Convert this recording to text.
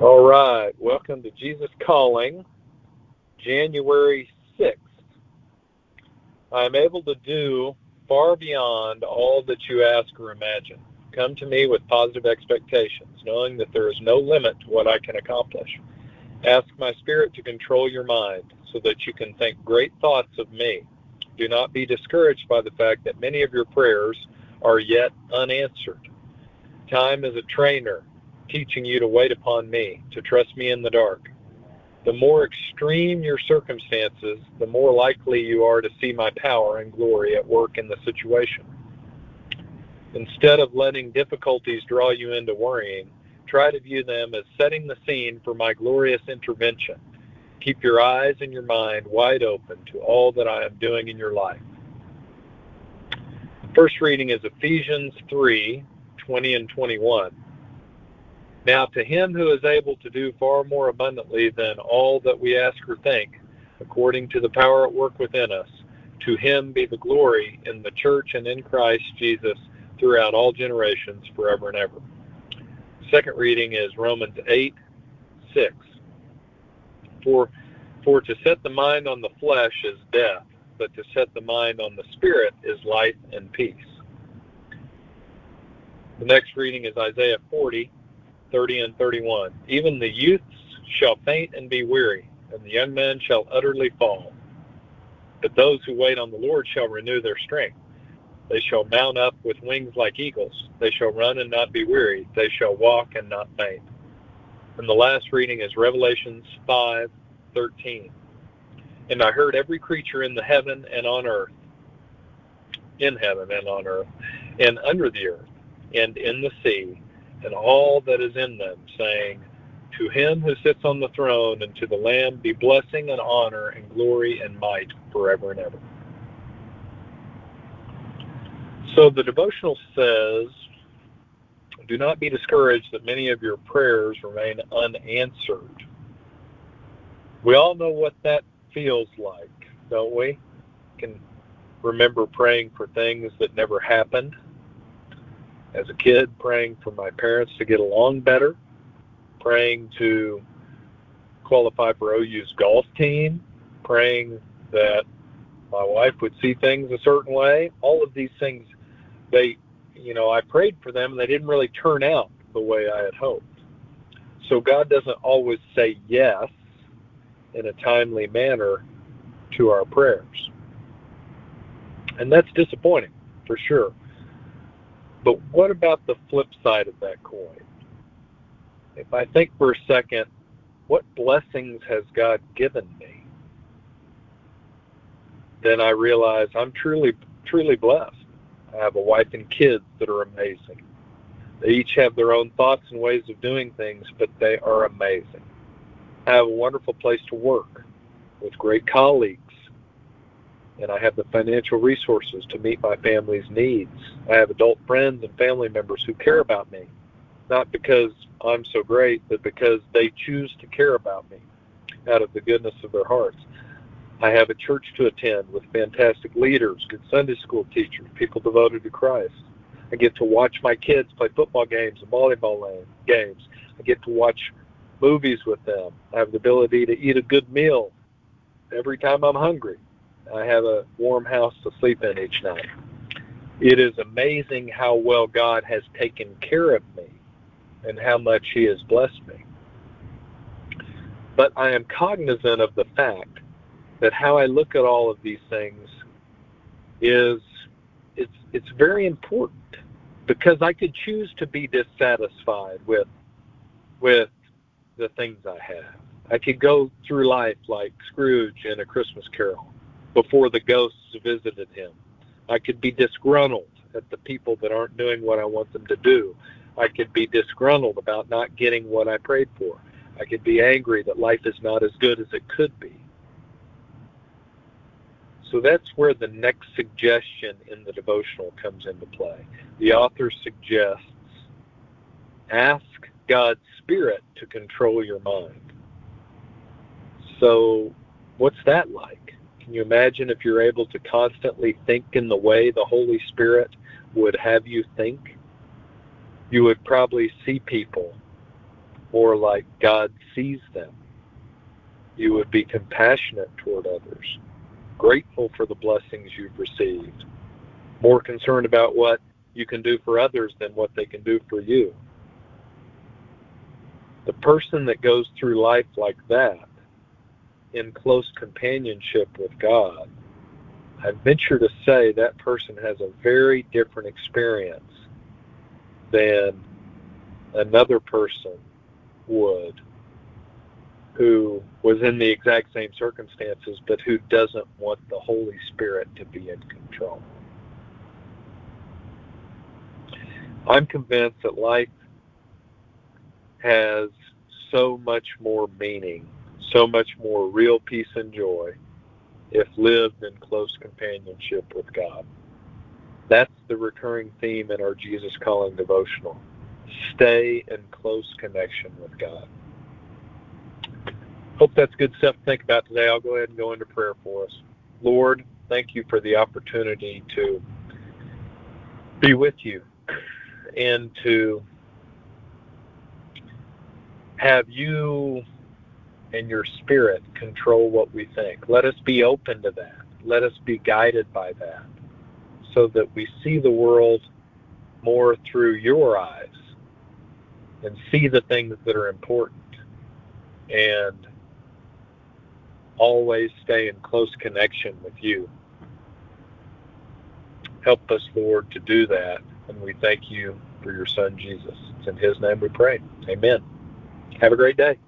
All right. Welcome to Jesus Calling, January 6th. I am able to do far beyond all that you ask or imagine. Come to me with positive expectations, knowing that there is no limit to what I can accomplish. Ask my spirit to control your mind so that you can think great thoughts of me. Do not be discouraged by the fact that many of your prayers are yet unanswered. Time is a trainer teaching you to wait upon me, to trust me in the dark. The more extreme your circumstances, the more likely you are to see my power and glory at work in the situation. Instead of letting difficulties draw you into worrying, try to view them as setting the scene for my glorious intervention. Keep your eyes and your mind wide open to all that I am doing in your life. The first reading is Ephesians 3 20 and 21. Now, to him who is able to do far more abundantly than all that we ask or think, according to the power at work within us, to him be the glory in the church and in Christ Jesus throughout all generations, forever and ever. Second reading is Romans 8 6. For, for to set the mind on the flesh is death, but to set the mind on the spirit is life and peace. The next reading is Isaiah 40 30 and 31. Even the youths shall faint and be weary, and the young men shall utterly fall. But those who wait on the Lord shall renew their strength. They shall mount up with wings like eagles. They shall run and not be weary. They shall walk and not faint. And the last reading is Revelations 5:13. And I heard every creature in the heaven and on earth, in heaven and on earth, and under the earth, and in the sea, and all that is in them, saying, To him who sits on the throne and to the Lamb be blessing and honor and glory and might forever and ever. So the devotional says, Do not be discouraged that many of your prayers remain unanswered. We all know what that feels like, don't we? Can remember praying for things that never happened as a kid, praying for my parents to get along better, praying to qualify for OU's golf team, praying that my wife would see things a certain way. All of these things, they, you know, I prayed for them and they didn't really turn out the way I had hoped. So God doesn't always say yes in a timely manner to our prayers. And that's disappointing for sure. But what about the flip side of that coin? If I think for a second, what blessings has God given me? Then I realize I'm truly, truly blessed. I have a wife and kids that are amazing. They each have their own thoughts and ways of doing things, but they are amazing. I have a wonderful place to work with great colleagues and I have the financial resources to meet my family's needs. I have adult friends and family members who care about me, not because I'm so great, but because they choose to care about me out of the goodness of their hearts. I have a church to attend with fantastic leaders, good Sunday school teachers, people devoted to Christ. I get to watch my kids play football games and volleyball games. I get to watch movies with them. I have the ability to eat a good meal every time I'm hungry. I have a warm house to sleep in each night. It is amazing how well God has taken care of me and how much He has blessed me. But I am cognizant of the fact that how I look at all of these things is it's it's very important because I could choose to be dissatisfied with with the things I have. I could go through life like Scrooge in A Christmas Carol before the ghosts visited him. I could be disgruntled at the people that aren't doing what I want them to do. I could be disgruntled about not getting what I prayed for. I could be angry that life is not as good as it could be. So that's where the next suggestion in the devotional comes into play. The author suggests ask God's Spirit to control your mind. So, what's that like? Can you imagine if you're able to constantly think in the way the Holy Spirit would have you think? You would probably see people more like God sees them. You would be compassionate toward others, grateful for the blessings you've received, more concerned about what you can do for others than what they can do for you. The person that goes through life like that, in close companionship with God, I venture to say that person has a very different experience than another person would who was in the exact same circumstances but who doesn't want the Holy Spirit to be in control. I'm convinced that life has so much more meaning, so much more real peace and joy if lived in close companionship with God. That's the recurring theme in our Jesus Calling devotional. Stay in close connection with God. Hope that's good stuff to think about today. I'll go ahead and go into prayer for us. Lord, thank you for the opportunity to be with you and to have you and your spirit control what we think. Let us be open to that. Let us be guided by that so that we see the world more through your eyes and see the things that are important and always stay in close connection with you. Help us, Lord, to do that, and we thank you for your Son, Jesus. It's in his name we pray. Amen. Have a great day.